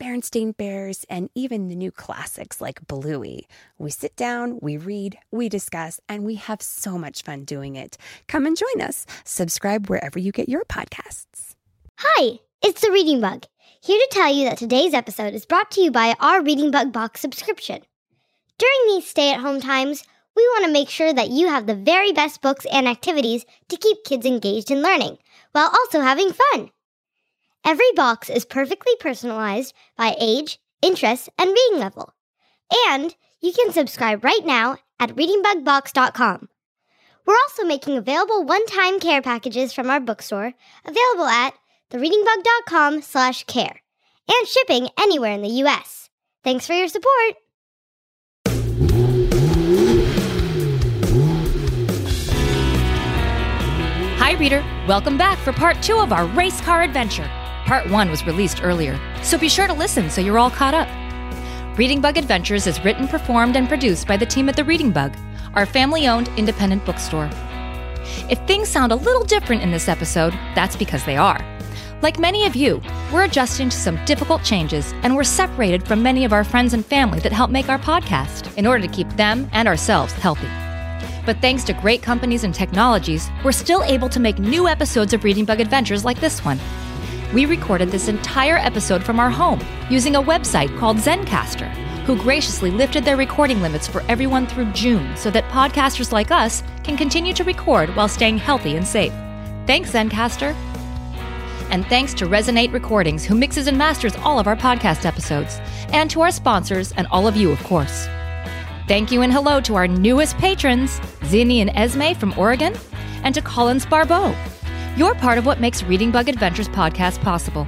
Berenstain Bears, and even the new classics like Bluey. We sit down, we read, we discuss, and we have so much fun doing it. Come and join us. Subscribe wherever you get your podcasts. Hi, it's the Reading Bug, here to tell you that today's episode is brought to you by our Reading Bug Box subscription. During these stay at home times, we want to make sure that you have the very best books and activities to keep kids engaged in learning, while also having fun. Every box is perfectly personalized by age, interest, and reading level. And you can subscribe right now at readingbugbox.com. We're also making available one-time care packages from our bookstore, available at thereadingbug.com slash care, and shipping anywhere in the U.S. Thanks for your support! Hi, reader. Welcome back for part two of our race car adventure. Part 1 was released earlier, so be sure to listen so you're all caught up. Reading Bug Adventures is written, performed, and produced by the team at The Reading Bug, our family owned independent bookstore. If things sound a little different in this episode, that's because they are. Like many of you, we're adjusting to some difficult changes, and we're separated from many of our friends and family that help make our podcast in order to keep them and ourselves healthy. But thanks to great companies and technologies, we're still able to make new episodes of Reading Bug Adventures like this one. We recorded this entire episode from our home using a website called Zencastr, who graciously lifted their recording limits for everyone through June so that podcasters like us can continue to record while staying healthy and safe. Thanks, Zencastr. And thanks to Resonate Recordings, who mixes and masters all of our podcast episodes, and to our sponsors and all of you, of course. Thank you and hello to our newest patrons, Zinni and Esme from Oregon, and to Collins Barbeau you're part of what makes Reading Bug Adventures podcast possible.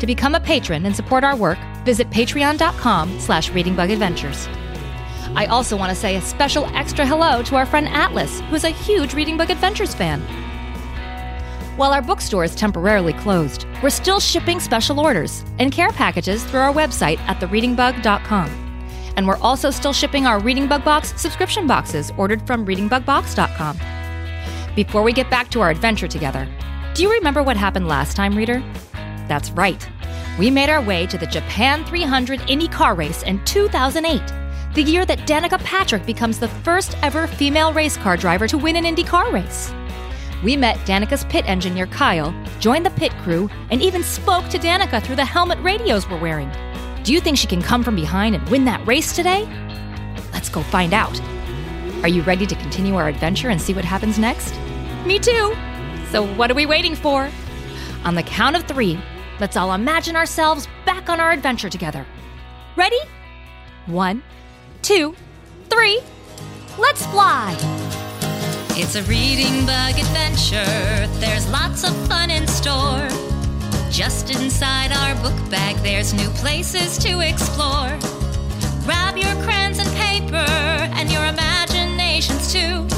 To become a patron and support our work, visit patreon.com slash readingbugadventures. I also want to say a special extra hello to our friend Atlas, who's a huge Reading Bug Adventures fan. While our bookstore is temporarily closed, we're still shipping special orders and care packages through our website at thereadingbug.com. And we're also still shipping our Reading Bug Box subscription boxes ordered from readingbugbox.com. Before we get back to our adventure together, do you remember what happened last time, reader? That's right. We made our way to the Japan 300 Indy car race in 2008, the year that Danica Patrick becomes the first ever female race car driver to win an Indy car race. We met Danica's pit engineer Kyle, joined the pit crew, and even spoke to Danica through the helmet radios we're wearing. Do you think she can come from behind and win that race today? Let's go find out. Are you ready to continue our adventure and see what happens next? Me too. So, what are we waiting for? On the count of three, let's all imagine ourselves back on our adventure together. Ready? One, two, three. Let's fly! It's a reading bug adventure. There's lots of fun in store. Just inside our book bag, there's new places to explore. Grab your crayons and paper and your imaginations too.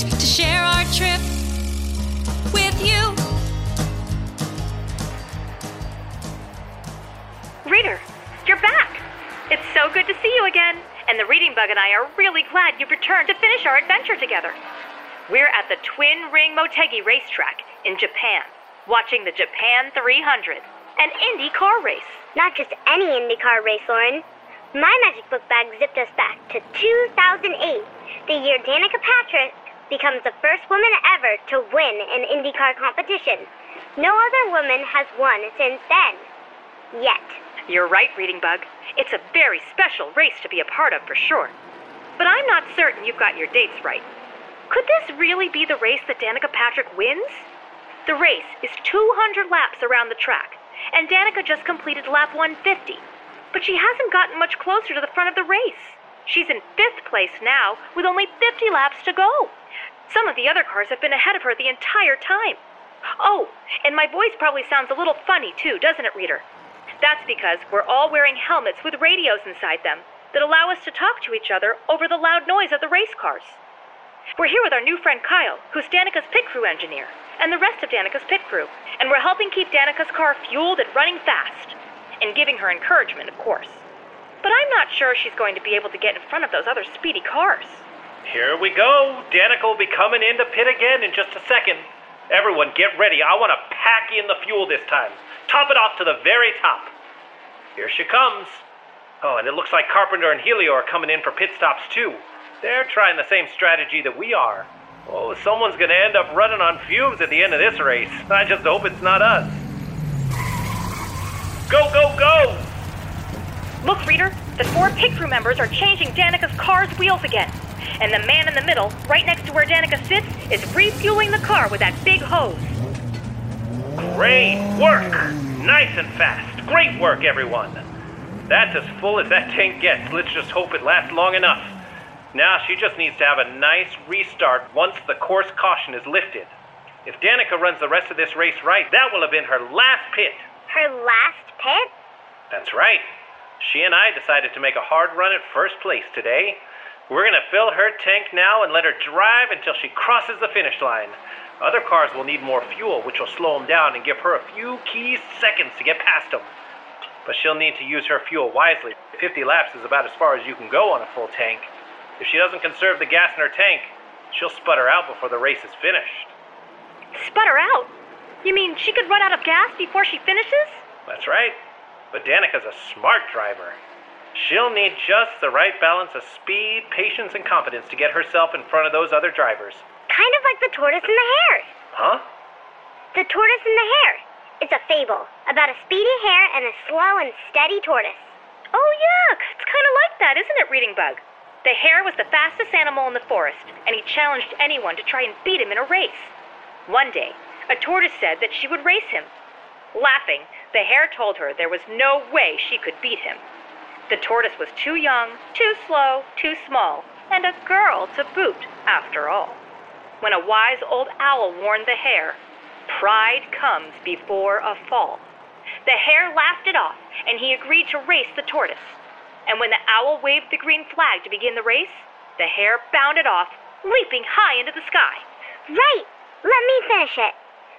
Can't wait to share our trip with you. Reader, you're back! It's so good to see you again, and the Reading Bug and I are really glad you've returned to finish our adventure together. We're at the Twin Ring Motegi racetrack in Japan, watching the Japan 300, an Indy car race. Not just any IndyCar race, Lauren. My magic book bag zipped us back to 2008, the year Danica Patrick becomes the first woman ever to win an IndyCar competition. No other woman has won since then. Yet. You're right, Reading Bug. It's a very special race to be a part of for sure. But I'm not certain you've got your dates right. Could this really be the race that Danica Patrick wins? The race is 200 laps around the track, and Danica just completed lap 150. But she hasn't gotten much closer to the front of the race. She's in fifth place now, with only 50 laps to go. Some of the other cars have been ahead of her the entire time. Oh, and my voice probably sounds a little funny too, doesn't it, reader? That's because we're all wearing helmets with radios inside them that allow us to talk to each other over the loud noise of the race cars. We're here with our new friend Kyle, who's Danica's pit crew engineer, and the rest of Danica's pit crew, and we're helping keep Danica's car fueled and running fast. And giving her encouragement, of course. But I'm not sure she's going to be able to get in front of those other speedy cars. Here we go. Danica will be coming in into pit again in just a second. Everyone, get ready. I want to pack in the fuel this time. Top it off to the very top. Here she comes. Oh, and it looks like Carpenter and Helio are coming in for pit stops too. They're trying the same strategy that we are. Oh, someone's gonna end up running on fumes at the end of this race. I just hope it's not us. Go, go, go! Look, Reader, the four pit crew members are changing Danica's car's wheels again. And the man in the middle, right next to where Danica sits, is refueling the car with that big hose. Great work! Nice and fast. Great work, everyone. That's as full as that tank gets. Let's just hope it lasts long enough. Now she just needs to have a nice restart once the course caution is lifted. If Danica runs the rest of this race right, that will have been her last pit. Her last pit? That's right. She and I decided to make a hard run at first place today. We're going to fill her tank now and let her drive until she crosses the finish line. Other cars will need more fuel, which will slow them down and give her a few key seconds to get past them. But she'll need to use her fuel wisely. 50 laps is about as far as you can go on a full tank. If she doesn't conserve the gas in her tank, she'll sputter out before the race is finished. Sputter out? You mean she could run out of gas before she finishes? That's right. But Danica's a smart driver. She'll need just the right balance of speed, patience, and confidence to get herself in front of those other drivers. Kind of like the tortoise and the hare. Huh? The tortoise and the hare. It's a fable about a speedy hare and a slow and steady tortoise. Oh, yeah, it's kind of like that, isn't it, Reading Bug? The hare was the fastest animal in the forest, and he challenged anyone to try and beat him in a race. One day, a tortoise said that she would race him. Laughing, the hare told her there was no way she could beat him. The tortoise was too young, too slow, too small, and a girl to boot, after all. When a wise old owl warned the hare, pride comes before a fall. The hare laughed it off, and he agreed to race the tortoise. And when the owl waved the green flag to begin the race, the hare bounded off, leaping high into the sky. Right! Let me finish it.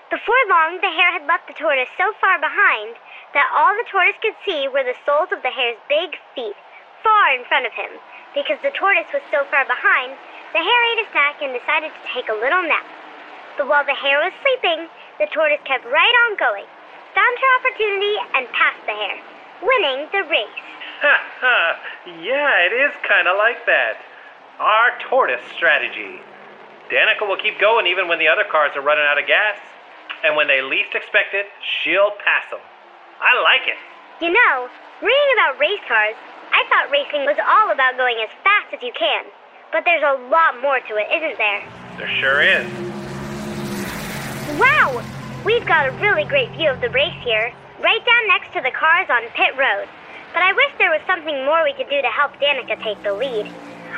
Before long, the hare had left the tortoise so far behind that all the tortoise could see were the soles of the hare's big feet, far in front of him. Because the tortoise was so far behind, the hare ate a snack and decided to take a little nap. But while the hare was sleeping, the tortoise kept right on going, found her opportunity, and passed the hare, winning the race. Ha ha! Yeah, it is kind of like that. Our tortoise strategy. Danica will keep going even when the other cars are running out of gas. And when they least expect it, she'll pass them. I like it. You know, reading about race cars, I thought racing was all about going as fast as you can. But there's a lot more to it, isn't there? There sure is. Wow! We've got a really great view of the race here, right down next to the cars on pit road. But I wish there was something more we could do to help Danica take the lead.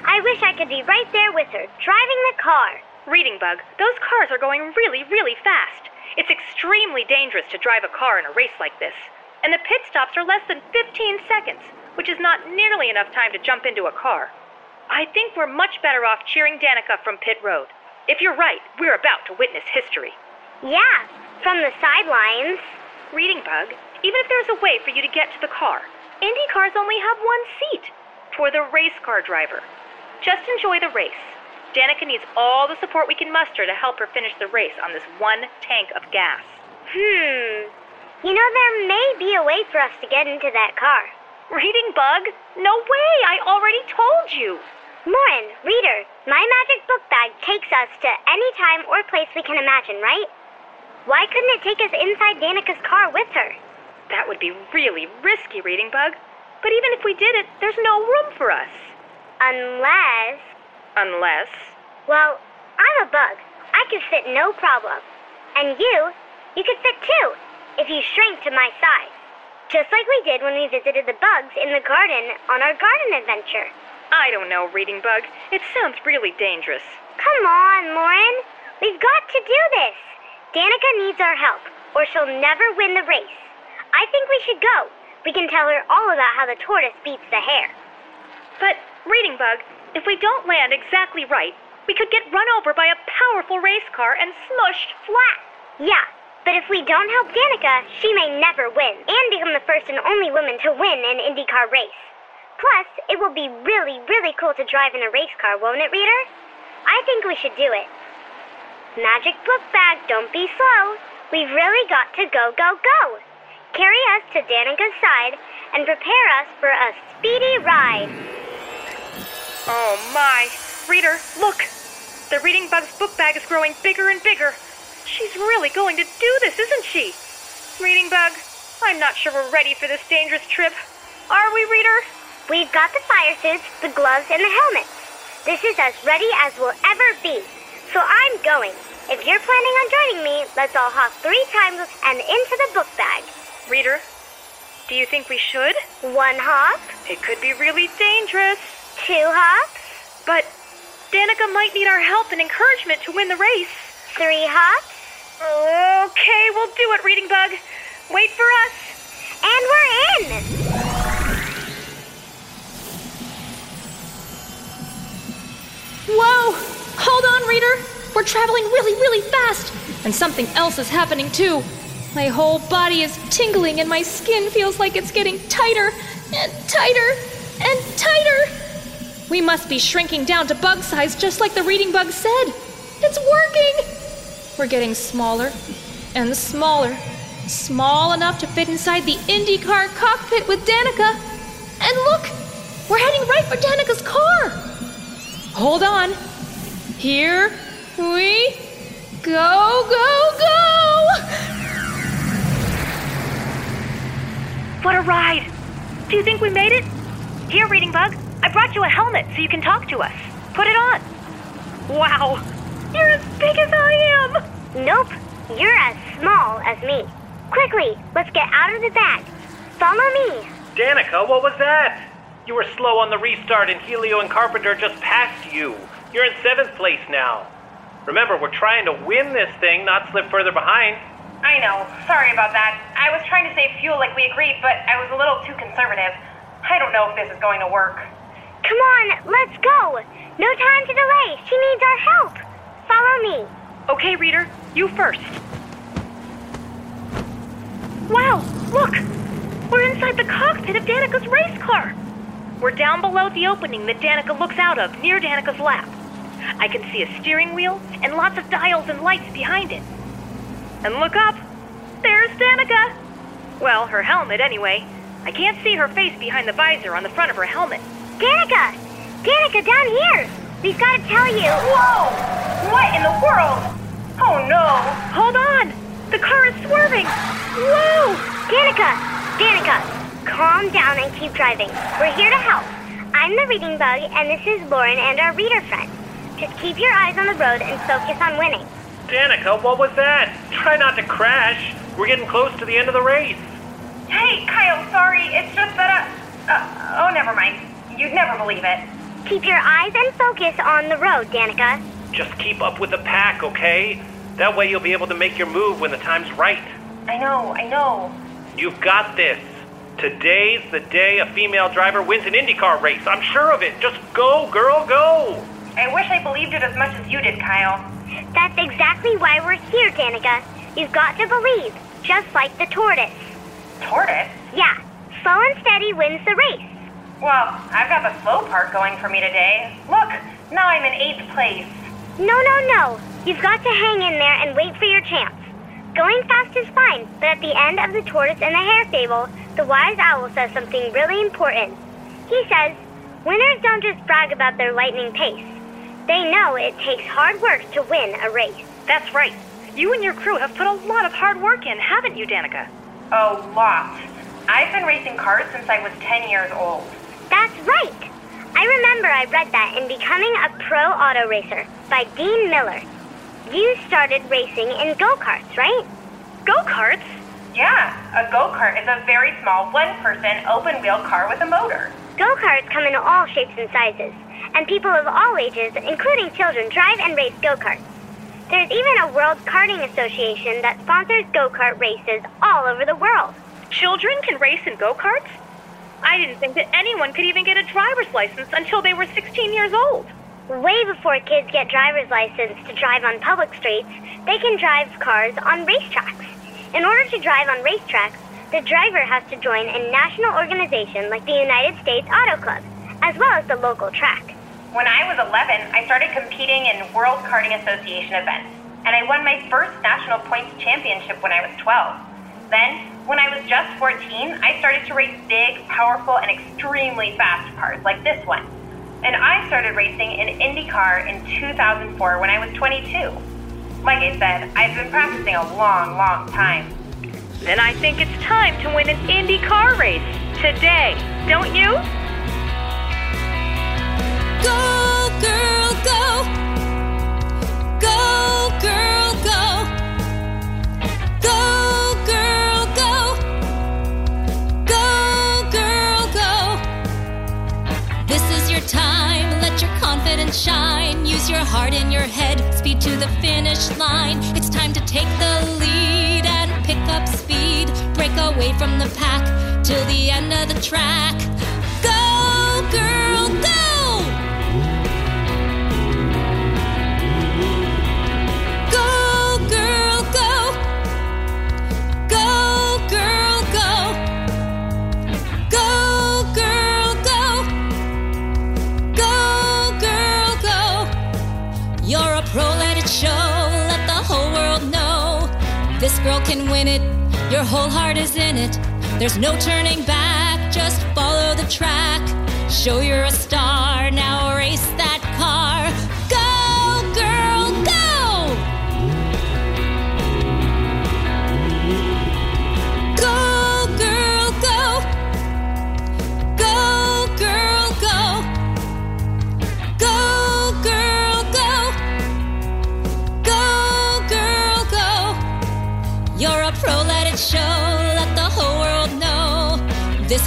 I wish I could be right there with her, driving the car. Reading Bug, those cars are going really, really fast. It's extremely dangerous to drive a car in a race like this. And the pit stops are less than 15 seconds, which is not nearly enough time to jump into a car. I think we're much better off cheering Danica from pit road. If you're right, we're about to witness history. Yeah, from the sidelines. Reading Bug, even if there's a way for you to get to the car, Indy cars only have one seat for the race car driver. Just enjoy the race. Danica needs all the support we can muster to help her finish the race on this one tank of gas. Hmm. You know, there may be a way for us to get into that car. Reading Bug? No way! I already told you! Morin, reader, my magic book bag takes us to any time or place we can imagine, right? Why couldn't it take us inside Danica's car with her? That would be really risky, Reading Bug. But even if we did it, there's no room for us. Unless. Unless. Well, I'm a bug. I can fit no problem. And you, you could fit too, if you shrink to my size. Just like we did when we visited the bugs in the garden on our garden adventure. I don't know, Reading Bug. It sounds really dangerous. Come on, Morin. We've got to do this. Danica needs our help, or she'll never win the race. I think we should go. We can tell her all about how the tortoise beats the hare. But, Reading Bug, if we don't land exactly right, we could get run over by a powerful race car and smushed flat. Yeah, but if we don't help Danica, she may never win and become the first and only woman to win an IndyCar race. Plus, it will be really, really cool to drive in a race car, won't it, reader? I think we should do it. Magic book bag, don't be slow. We've really got to go, go, go. Carry us to Danica's side and prepare us for a speedy ride. Oh my. Reader, look. The Reading Bug's book bag is growing bigger and bigger. She's really going to do this, isn't she? Reading Bug, I'm not sure we're ready for this dangerous trip. Are we, Reader? We've got the fire suits, the gloves, and the helmets. This is as ready as we'll ever be. So I'm going. If you're planning on joining me, let's all hop three times and into the book bag. Reader, do you think we should? One hop, It could be really dangerous. two hops, But Danica might need our help and encouragement to win the race. three hops, Okay, we'll do it, Reading Bug. Wait for us. and we're in! Whoa! Hold on, reader! We're traveling really, really fast! And something else is happening too. My whole body is tingling and my skin feels like it's getting tighter and tighter and tighter. We must be shrinking down to bug size just like the reading bug said. It's working! We're getting smaller and smaller, small enough to fit inside the IndyCar cockpit with Danica. And look, we're heading right for Danica's car. Hold on. Here we go, go, go! What a ride! Do you think we made it? Here, Reading Bug, I brought you a helmet so you can talk to us. Put it on. Wow, you're as big as I am! Nope, you're as small as me. Quickly, let's get out of the bag. Follow me. Danica, what was that? You were slow on the restart, and Helio and Carpenter just passed you. You're in seventh place now. Remember, we're trying to win this thing, not slip further behind. I know. Sorry about that. I was trying to save fuel like we agreed, but I was a little too conservative. I don't know if this is going to work. Come on, let's go. No time to delay. She needs our help. Follow me. Okay, Reader, you first. Wow, look! We're inside the cockpit of Danica's race car. We're down below the opening that Danica looks out of, near Danica's lap. I can see a steering wheel and lots of dials and lights behind it. And look up! There's Danica! Well, her helmet, anyway. I can't see her face behind the visor on the front of her helmet. Danica! Danica, down here! We've got to tell you. Whoa! What in the world? Oh no! Hold on! The car is swerving! Whoa! Danica! Danica! Calm down and keep driving. We're here to help. I'm the reading bug, and this is Lauren and our reader friend. Just keep your eyes on the road and focus on winning. Danica, what was that? Try not to crash. We're getting close to the end of the race. Hey, Kyle, sorry. It's just that, uh, uh, oh, never mind. You'd never believe it. Keep your eyes and focus on the road, Danica. Just keep up with the pack, okay? That way you'll be able to make your move when the time's right. I know, I know. You've got this. Today's the day a female driver wins an IndyCar race. I'm sure of it. Just go, girl, go. I wish I believed it as much as you did, Kyle. That's exactly why we're here, Danica. You've got to believe, just like the tortoise. Tortoise? Yeah, slow and steady wins the race. Well, I've got the slow part going for me today. Look, now I'm in eighth place. No, no, no. You've got to hang in there and wait for your chance. Going fast is fine, but at the end of the tortoise and the hare fable, the wise owl says something really important. He says, Winners don't just brag about their lightning pace. They know it takes hard work to win a race. That's right. You and your crew have put a lot of hard work in, haven't you, Danica? A lot. I've been racing cars since I was 10 years old. That's right. I remember I read that in Becoming a Pro Auto Racer by Dean Miller. You started racing in go karts, right? Go karts? Yeah, a go kart is a very small one person open wheel car with a motor. Go karts come in all shapes and sizes, and people of all ages, including children, drive and race go karts. There's even a World Karting Association that sponsors go kart races all over the world. Children can race in go karts? I didn't think that anyone could even get a driver's license until they were 16 years old. Way before kids get driver's license to drive on public streets, they can drive cars on racetracks. In order to drive on racetracks, the driver has to join a national organization like the United States Auto Club, as well as the local track. When I was 11, I started competing in World Karting Association events, and I won my first national points championship when I was 12. Then, when I was just 14, I started to race big, powerful, and extremely fast cars like this one. And I started racing in IndyCar in 2004 when I was 22. Like I said, I've been practicing a long, long time. Then I think it's time to win an Indy car race today, don't you? Go, girl, go. Go, girl, shine. Use your heart in your head. Speed to the finish line. It's time to take the lead and pick up speed. Break away from the pack till the end of the track. Go, girl. Go, This girl can win it. Your whole heart is in it. There's no turning back. Just follow the track. Show you're a star.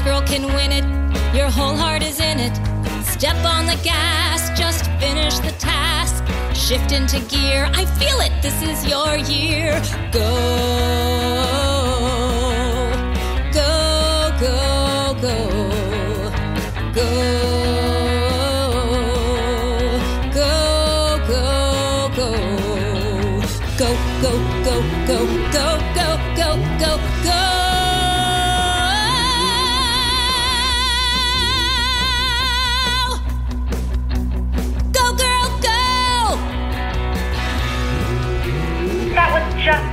Girl can win it. Your whole heart is in it. Step on the gas, just finish the task. Shift into gear. I feel it. This is your year. Go. Go, go, go. Go. Go, go, go. Go, go, go, go, go,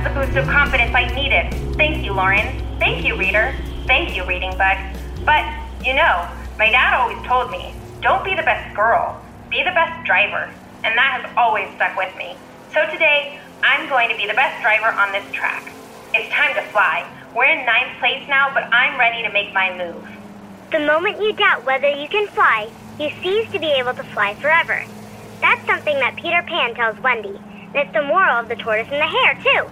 the boost of confidence I needed. Thank you, Lauren. Thank you, reader. Thank you, Reading Bug. But, you know, my dad always told me don't be the best girl, be the best driver. And that has always stuck with me. So today, I'm going to be the best driver on this track. It's time to fly. We're in ninth place now, but I'm ready to make my move. The moment you doubt whether you can fly, you cease to be able to fly forever. That's something that Peter Pan tells Wendy, and it's the moral of the tortoise and the hare, too.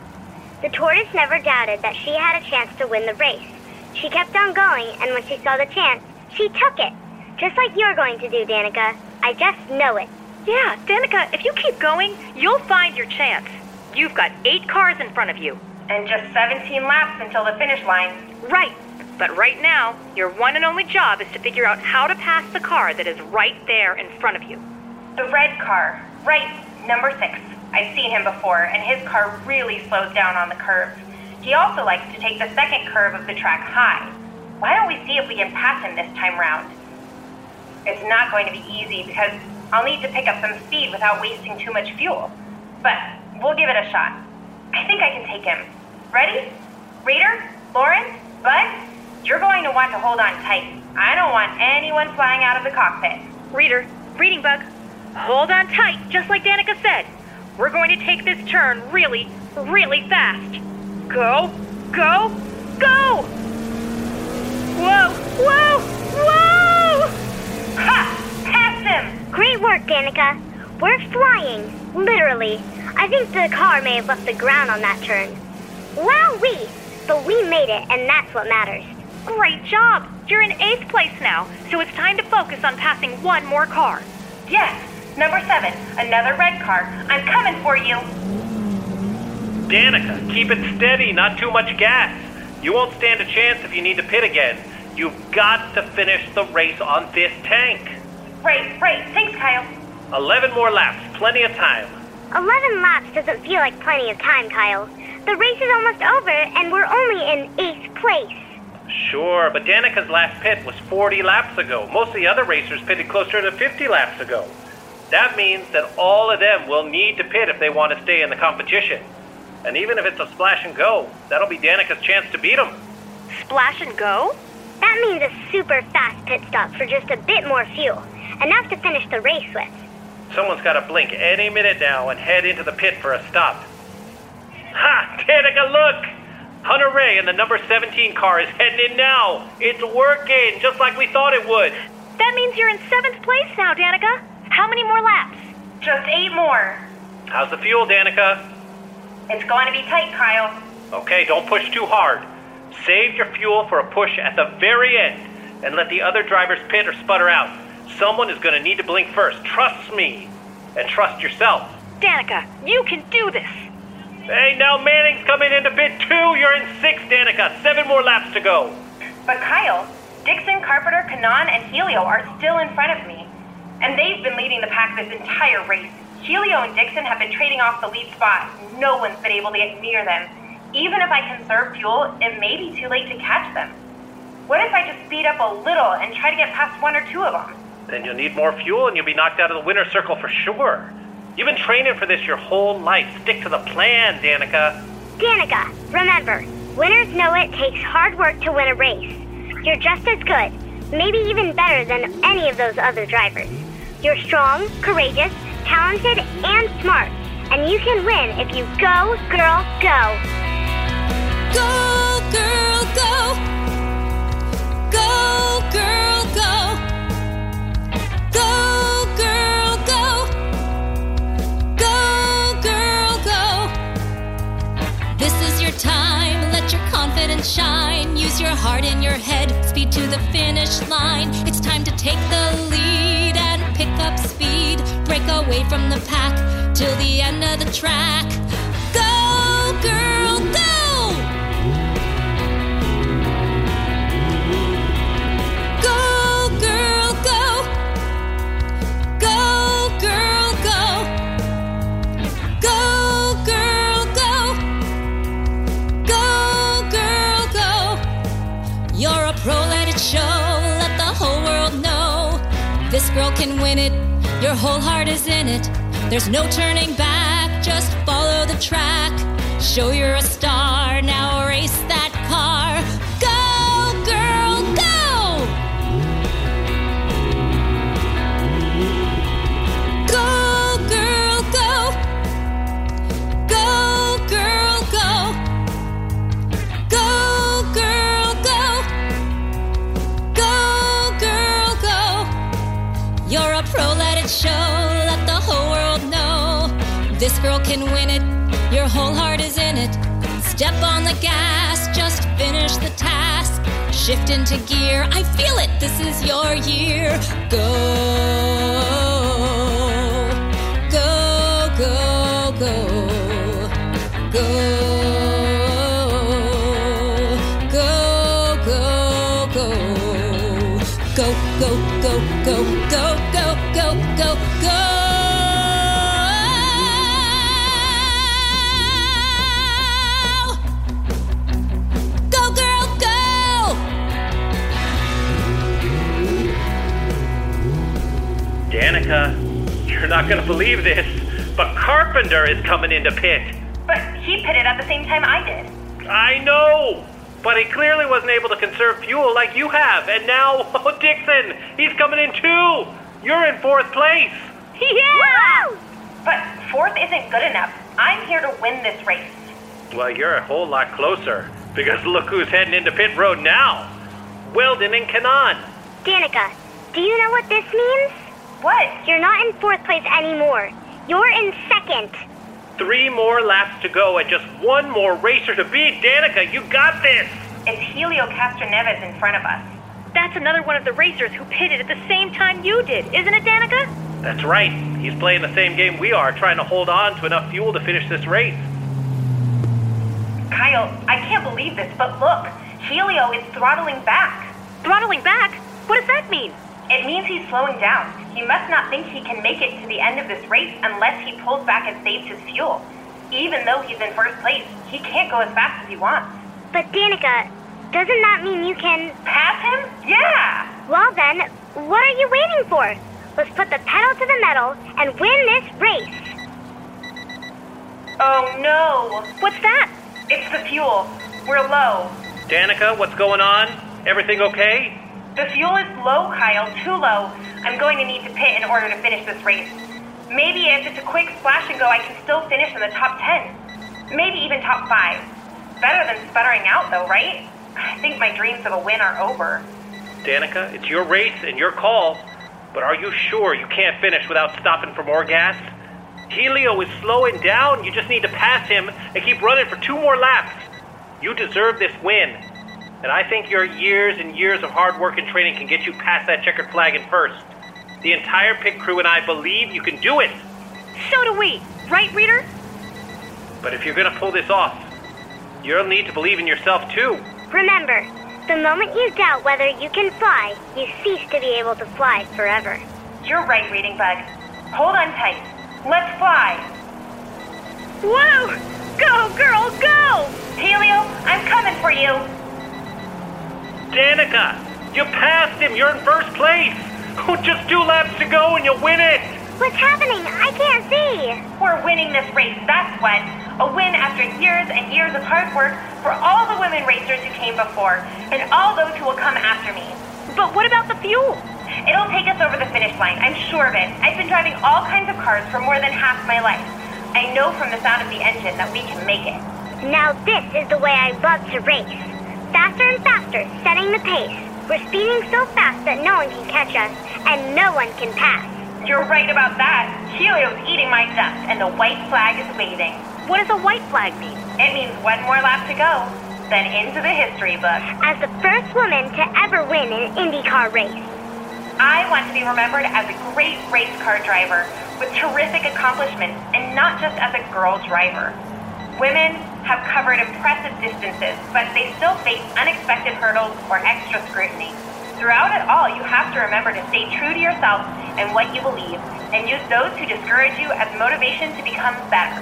The tortoise never doubted that she had a chance to win the race. She kept on going, and when she saw the chance, she took it. Just like you're going to do, Danica. I just know it. Yeah, Danica, if you keep going, you'll find your chance. You've got eight cars in front of you. And just 17 laps until the finish line. Right. But right now, your one and only job is to figure out how to pass the car that is right there in front of you. The red car, right, number six. I've seen him before, and his car really slows down on the curves. He also likes to take the second curve of the track high. Why don't we see if we can pass him this time round? It's not going to be easy because I'll need to pick up some speed without wasting too much fuel. But we'll give it a shot. I think I can take him. Ready? Reader? Lauren? Bud? You're going to want to hold on tight. I don't want anyone flying out of the cockpit. Reader, Reading Bug, hold on tight, just like Danica said. We're going to take this turn really, really fast. Go, go, go! Whoa, whoa, whoa! Ha! Passed him! Great work, Danica. We're flying, literally. I think the car may have left the ground on that turn. Wowee! But we made it, and that's what matters. Great job! You're in eighth place now, so it's time to focus on passing one more car. Yes, number seven, another red car. I'm coming for you. Danica, keep it steady, not too much gas. You won't stand a chance if you need to pit again. You've got to finish the race on this tank. Right, right. Thanks, Kyle. 11 more laps, plenty of time. 11 laps doesn't feel like plenty of time, Kyle. The race is almost over, and we're only in eighth place. Sure, but Danica's last pit was 40 laps ago. Most of the other racers pitted closer to 50 laps ago. That means that all of them will need to pit if they want to stay in the competition. And even if it's a splash and go, that'll be Danica's chance to beat them. Splash and go? That means a super fast pit stop for just a bit more fuel, enough to finish the race with. Someone's got to blink any minute now and head into the pit for a stop. Ha! Danica, look! Hunter-Reay in the number 17 car is heading in now. It's working, just like we thought it would. That means you're in seventh place now, Danica. How many more laps? Just eight more. How's the fuel, Danica? It's going to be tight, Kyle. Okay, don't push too hard. Save your fuel for a push at the very end and let the other drivers pit or sputter out. Someone is going to need to blink first. Trust me. And trust yourself. Danica, you can do this. Hey, now Manning's coming into pit two. You're in sixth, Danica. Seven more laps to go. But Kyle, Dixon, Carpenter, Kanaan, and Helio are still in front of me. And they've been leading the pack this entire race. Helio and Dixon have been trading off the lead spot. No one's been able to get near them. Even if I conserve fuel, it may be too late to catch them. What if I just speed up a little and try to get past one or two of them? Then you'll need more fuel and you'll be knocked out of the winner's circle for sure. You've been training for this your whole life. Stick to the plan, Danica. Danica, remember, winners know it takes hard work to win a race. You're just as good, maybe even better than any of those other drivers. You're strong, courageous, talented, and smart. And you can win if you go, girl, go. Go, girl, go. Go, girl, go. Go, girl, go. Go, girl, go. This is your time. Let your confidence shine. Use your heart in your head. Speed to the finish line. It's time to take the lead and pick up speed. Break away from the pack till the end of the track. Go, girl, can win it. Your whole heart is in it. There's no turning back. Just follow the track. Show you're a star. Girl can win it. Your whole heart is in it. Step on the gas, just finish the task. Shift into gear. I feel it. This is your year. Go. Go, go, go. Go. Go, go, go. Go, go, not going to believe this, but Carpenter is coming into pit. But he pitted at the same time I did. I know, but he clearly wasn't able to conserve fuel like you have. And now, oh, Dixon, he's coming in too. You're in fourth place. Yeah! But fourth isn't good enough. I'm here to win this race. Well, you're a whole lot closer because look who's heading into pit road now. Wheldon and Kanaan. Danica, do you know what this means? What? You're not in fourth place anymore. You're in second. Three more laps to go and just one more racer to beat. Danica, you got this. It's Helio Castroneves in front of us. That's another one of the racers who pitted at the same time you did, isn't it, Danica? That's right. He's playing the same game we are, trying to hold on to enough fuel to finish this race. Kyle, I can't believe this, but look, Helio is throttling back. Throttling back? What does that mean? It means he's slowing down. He must not think he can make it to the end of this race unless he pulls back and saves his fuel. Even though he's in first place, he can't go as fast as he wants. But Danica, doesn't that mean you can. Pass him? Yeah! Well then, what are you waiting for? Let's put the pedal to the metal and win this race. Oh no! What's that? It's the fuel. We're low. Danica, what's going on? Everything okay? The fuel is low, Kyle, too low. I'm going to need to pit in order to finish this race. Maybe if it's a quick splash and go, I can still finish in the top 10. Maybe even top 5. Better than sputtering out, though, right? I think my dreams of a win are over. Danica, it's your race and your call. But are you sure you can't finish without stopping for more gas? Helio is slowing down. You just need to pass him and keep running for two more laps. You deserve this win. And I think your years and years of hard work and training can get you past that checkered flag in first. The entire pit crew and I believe you can do it. So do we. Right, Reader? But if you're gonna pull this off, you'll need to believe in yourself too. Remember, the moment you doubt whether you can fly, you cease to be able to fly forever. You're right, Reading Bug. Hold on tight. Let's fly. Whoa! Go, girl, go! Helio, I'm coming for you. Danica, you passed him. You're in first place. Just two laps to go and you'll win it. What's happening? I can't see. We're winning this race, that's what. A win after years and years of hard work for all the women racers who came before, and all those who will come after me. But what about the fuel? It'll take us over the finish line, I'm sure of it. I've been driving all kinds of cars for more than half my life. I know from the sound of the engine that we can make it. Now this is the way I love to race. Faster and faster, setting the pace. We're speeding so fast that no one can catch us, and no one can pass. You're right about that. Helio's eating my dust, and the white flag is waving. What does a white flag mean? It means one more lap to go, then into the history book. As the first woman to ever win an IndyCar race. I want to be remembered as a great race car driver with terrific accomplishments and not just as a girl driver. Women have covered impressive distances, but they still face unexpected hurdles or extra scrutiny. Throughout it all, you have to remember to stay true to yourself and what you believe, and use those who discourage you as motivation to become better.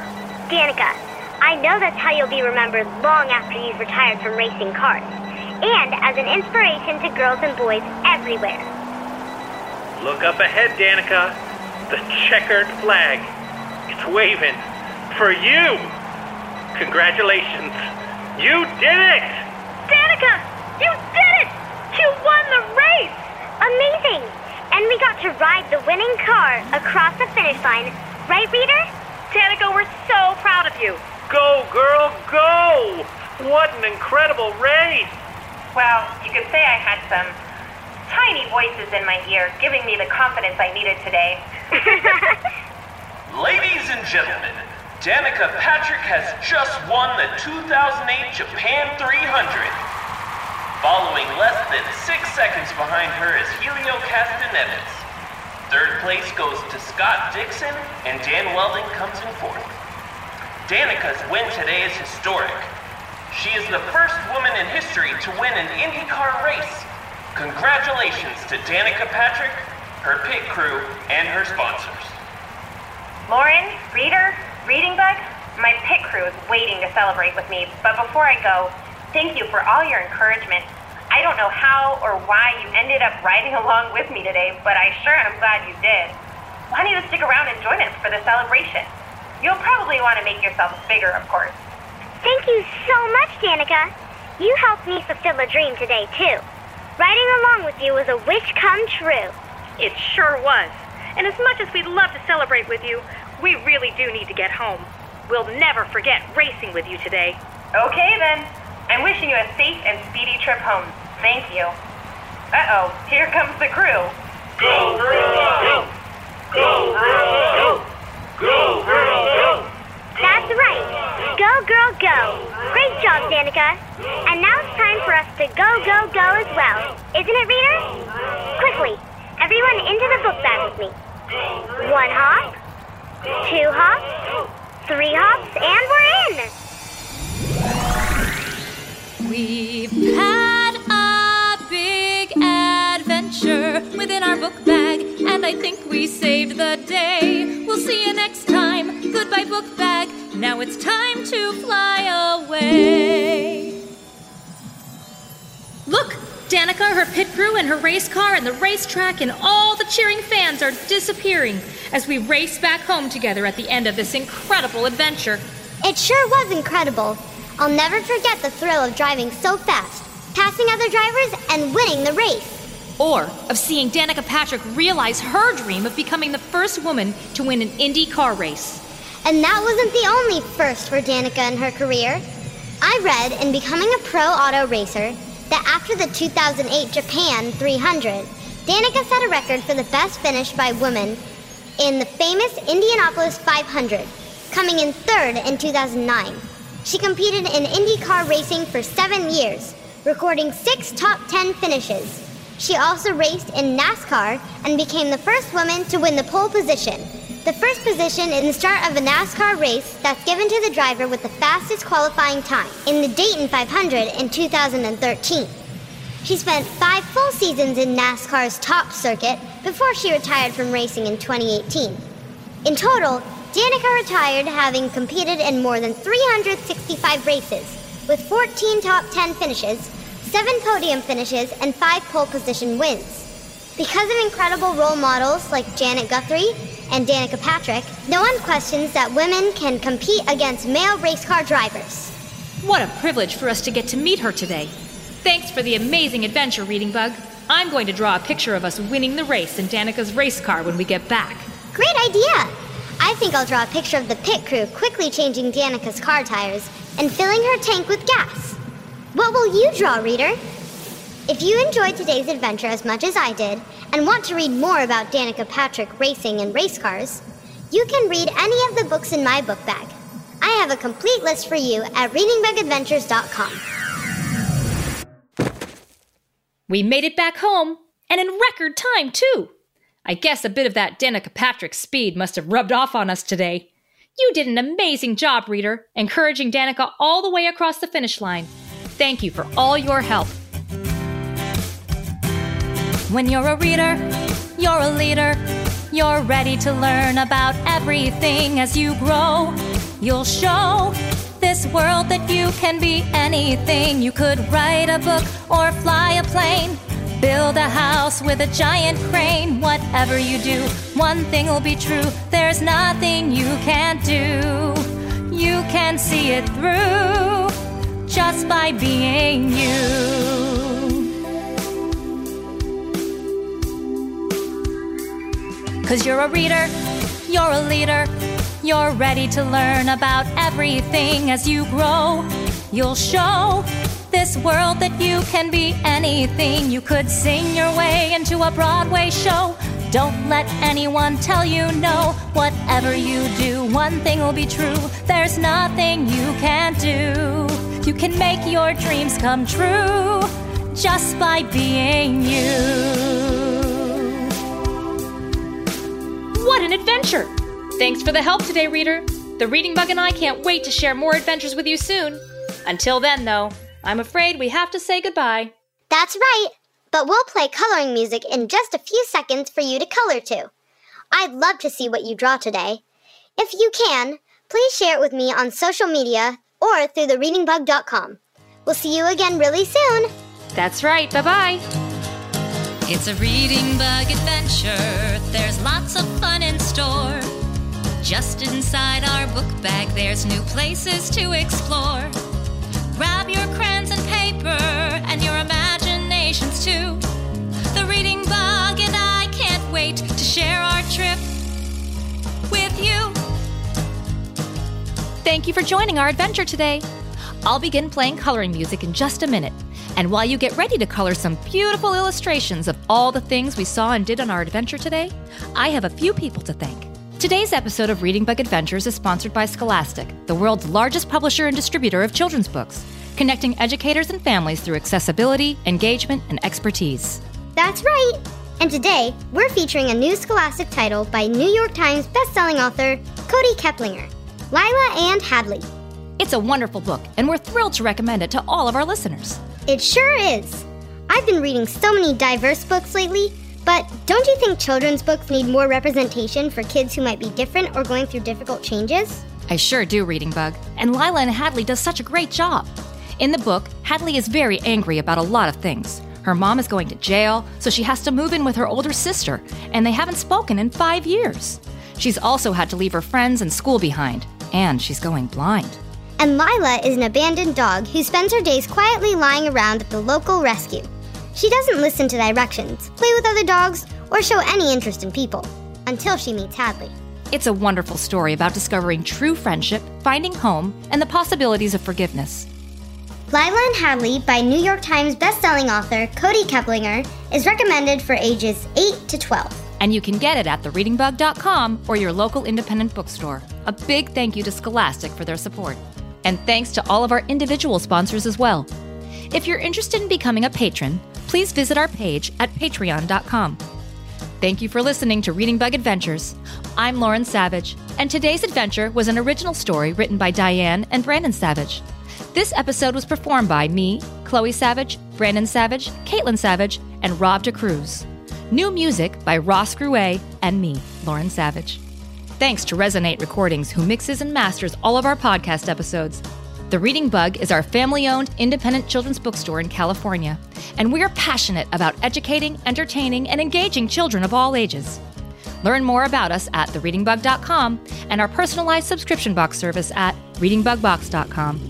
Danica, I know that's how you'll be remembered long after you've retired from racing cars, and as an inspiration to girls and boys everywhere. Look up ahead, Danica. The checkered flag. It's waving. For you! Congratulations. You did it! Danica! You did it! You won the race! Amazing! And we got to ride the winning car across the finish line, right, Reader? Danica, we're so proud of you. Go, girl, go! What an incredible race! Well, you could say I had some tiny voices in my ear giving me the confidence I needed today. Ladies and gentlemen, Danica Patrick has just won the 2008 Japan 300. Following less than six seconds behind her is Helio Castroneves. Third place goes to Scott Dixon, and Dan Wheldon comes in fourth. Danica's win today is historic. She is the first woman in history to win an IndyCar race. Congratulations to Danica Patrick, her pit crew, and her sponsors. Lauren, Reader, Reading Bug, my pit crew is waiting to celebrate with me, but before I go, thank you for all your encouragement. I don't know how or why you ended up riding along with me today, but I sure am glad you did. Why don't you stick around and join us for the celebration? You'll probably want to make yourself bigger, of course. Thank you so much, Danica. You helped me fulfill a dream today, too. Riding along with you was a wish come true. It sure was. And as much as we'd love to celebrate with you, we really do need to get home. We'll never forget racing with you today. Okay then. I'm wishing you a safe and speedy trip home. Thank you. Uh-oh, here comes the crew. Go, girl, go! Go, We've had a big adventure within our book bag, and I think we saved the day. We'll see you next time. Goodbye, book bag. Now it's time to fly away. Look! Danica, her pit crew, and her race car, and the racetrack, and all the cheering fans are disappearing as we race back home together at the end of this incredible adventure. It sure was incredible. I'll never forget the thrill of driving so fast, passing other drivers, and winning the race. Or of seeing Danica Patrick realize her dream of becoming the first woman to win an Indy car race. And that wasn't the only first for Danica in her career. I read in Becoming a Pro Auto Racer that after the 2008 Japan 300, Danica set a record for the best finish by women in the famous Indianapolis 500, coming in third in 2009. She competed in IndyCar racing for seven years, recording six top 10 finishes. She also raced in NASCAR and became the first woman to win the pole position, the first position in the start of a NASCAR race that's given to the driver with the fastest qualifying time in the Daytona 500 in 2013. She spent five full seasons in NASCAR's top circuit before she retired from racing in 2018. In total, Danica retired having competed in more than 365 races, with 14 top 10 finishes, 7 podium finishes, and 5 pole position wins. Because of incredible role models like Janet Guthrie and Danica Patrick, no one questions that women can compete against male race car drivers. What a privilege for us to get to meet her today. Thanks for the amazing adventure, Reading Bug. I'm going to draw a picture of us winning the race in Danica's race car when we get back. Great idea! I think I'll draw a picture of the pit crew quickly changing Danica's car tires and filling her tank with gas. What will you draw, reader? If you enjoyed today's adventure as much as I did and want to read more about Danica Patrick racing and race cars, you can read any of the books in my book bag. I have a complete list for you at readingbugadventures.com. We made it back home, and in record time, too. I guess a bit of that Danica Patrick speed must have rubbed off on us today. You did an amazing job, reader, encouraging Danica all the way across the finish line. Thank you for all your help. When you're a reader, you're a leader. You're ready to learn about everything as you grow. You'll show this world that you can be anything. You could write a book or fly a plane. Build a house with a giant crane. Whatever you do, one thing will be true. There's nothing you can't do. You can see it through just by being you. Cause you're a reader, you're a leader. You're ready to learn about everything as you grow. You'll show this world that you can be anything. You could sing your way into a Broadway show. Don't let anyone tell you no. Whatever you do, one thing will be true. There's nothing you can't do. You can make your dreams come true just by being you. What an adventure! Thanks for the help today, reader. The Reading Bug and I can't wait to share more adventures with you soon. Until then, though, I'm afraid we have to say goodbye. That's right, but we'll play coloring music in just a few seconds for you to color to. I'd love to see what you draw today. If you can, please share it with me on social media or through thereadingbug.com. We'll see you again really soon. That's right, bye bye. It's a reading bug adventure. There's lots of fun in store. Just inside our book bag, there's new places to explore. Grab your crayons and paper and your imaginations too. The reading bug and I can't wait to share our trip with you. Thank you for joining our adventure today. I'll begin playing coloring music in just a minute. And while you get ready to color some beautiful illustrations of all the things we saw and did on our adventure today, I have a few people to thank. Today's episode of Reading Bug Adventures is sponsored by Scholastic, the world's largest publisher and distributor of children's books, connecting educators and families through accessibility, engagement, and expertise. That's right. And today, we're featuring a new Scholastic title by New York Times bestselling author Kody Keplinger, Lila and Hadley. It's a wonderful book, and we're thrilled to recommend it to all of our listeners. It sure is. I've been reading so many diverse books lately, but don't you think children's books need more representation for kids who might be different or going through difficult changes? I sure do, Reading Bug. And Lila and Hadley does such a great job. In the book, Hadley is very angry about a lot of things. Her mom is going to jail, so she has to move in with her older sister, and they haven't spoken in five years. She's also had to leave her friends and school behind, and she's going blind. And Lila is an abandoned dog who spends her days quietly lying around at the local rescue. She doesn't listen to directions, play with other dogs, or show any interest in people until she meets Hadley. It's a wonderful story about discovering true friendship, finding home, and the possibilities of forgiveness. Lila and Hadley by New York Times bestselling author Kody Keplinger is recommended for ages 8 to 12. And you can get it at thereadingbug.com or your local independent bookstore. A big thank you to Scholastic for their support. And thanks to all of our individual sponsors as well. If you're interested in becoming a patron, please visit our page at patreon.com. Thank you for listening to Reading Bug Adventures. I'm Lauren Savage, and today's adventure was an original story written by Diane and Brandon Savage. This episode was performed by me, Chloe Savage, Brandon Savage, Caitlin Savage, and Rob DeCruz. New music by Ross Gruet and me, Lauren Savage. Thanks to Resonate Recordings, who mixes and masters all of our podcast episodes. The Reading Bug is our family owned independent children's bookstore in California, and we are passionate about educating, entertaining, and engaging children of all ages. Learn more about us at thereadingbug.com and our personalized subscription box service at readingbugbox.com.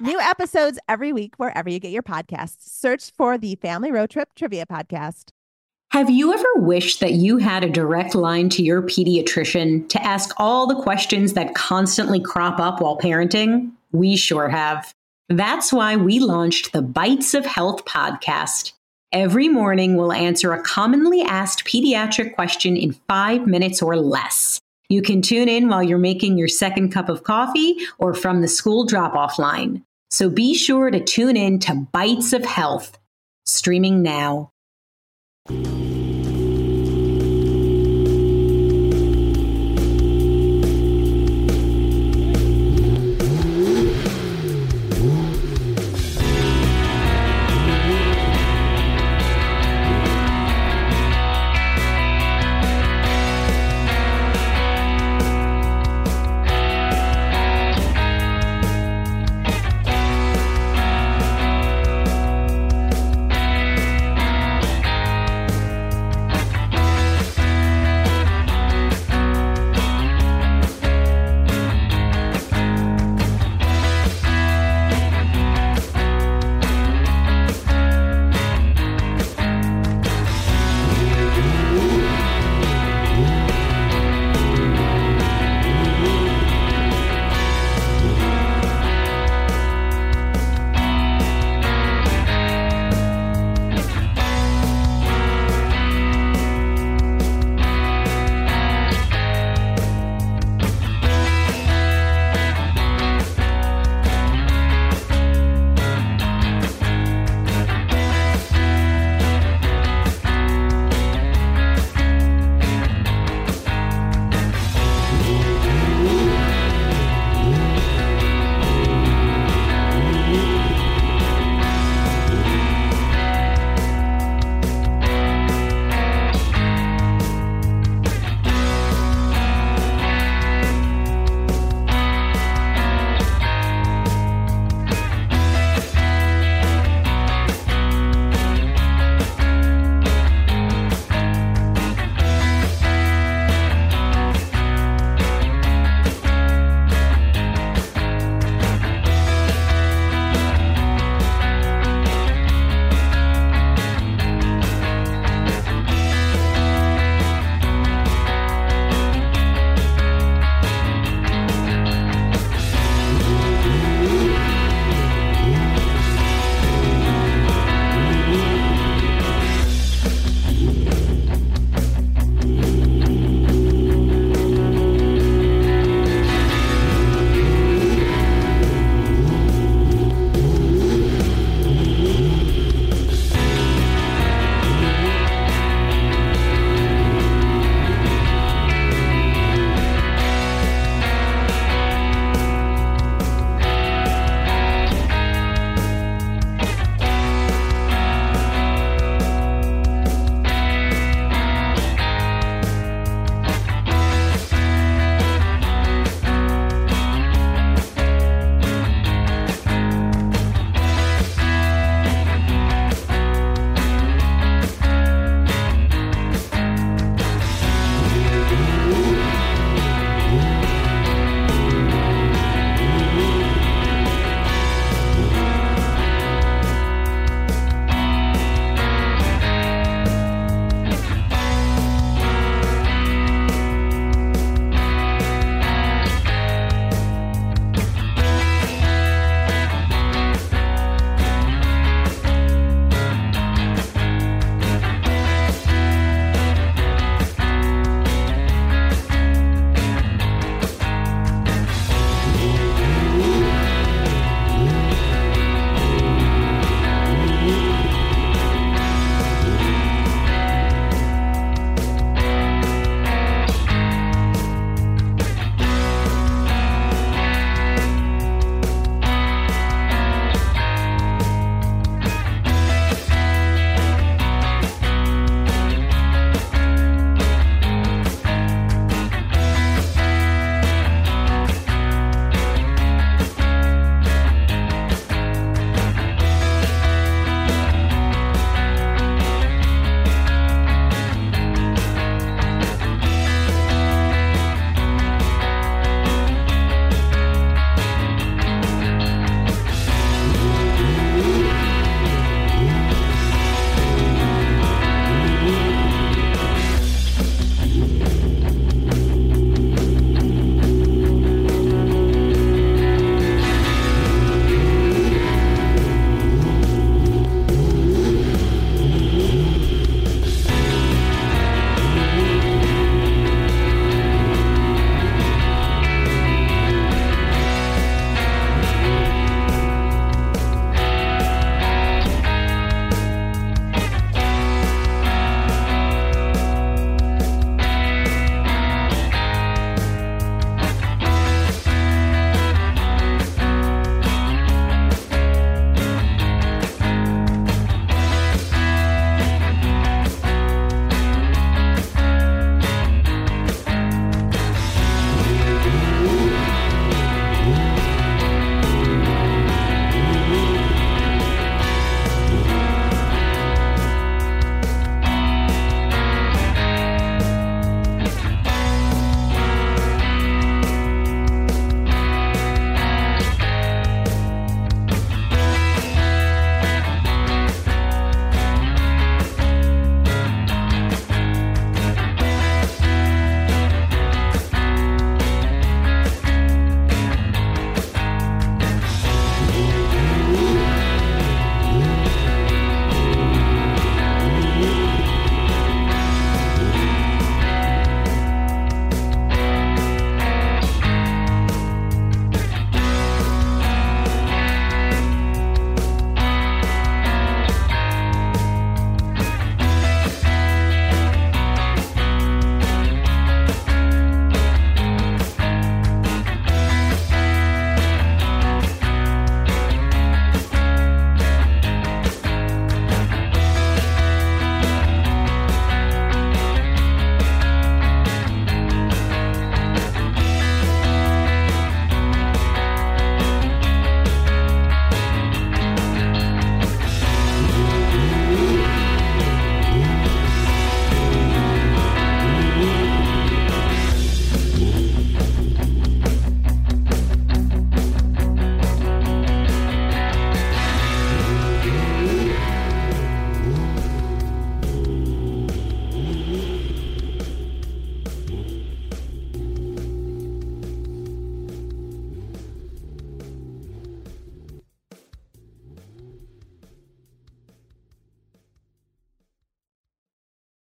New episodes every week wherever you get your podcasts. Search for the Family Road Trip Trivia Podcast. Have you ever wished that you had a direct line to your pediatrician to ask all the questions that constantly crop up while parenting? We sure have. That's why we launched the Bites of Health podcast. Every morning, we'll answer a commonly asked pediatric question in five minutes or less. You can tune in while you're making your second cup of coffee or from the school drop off line. So be sure to tune in to Bites of Health, streaming now.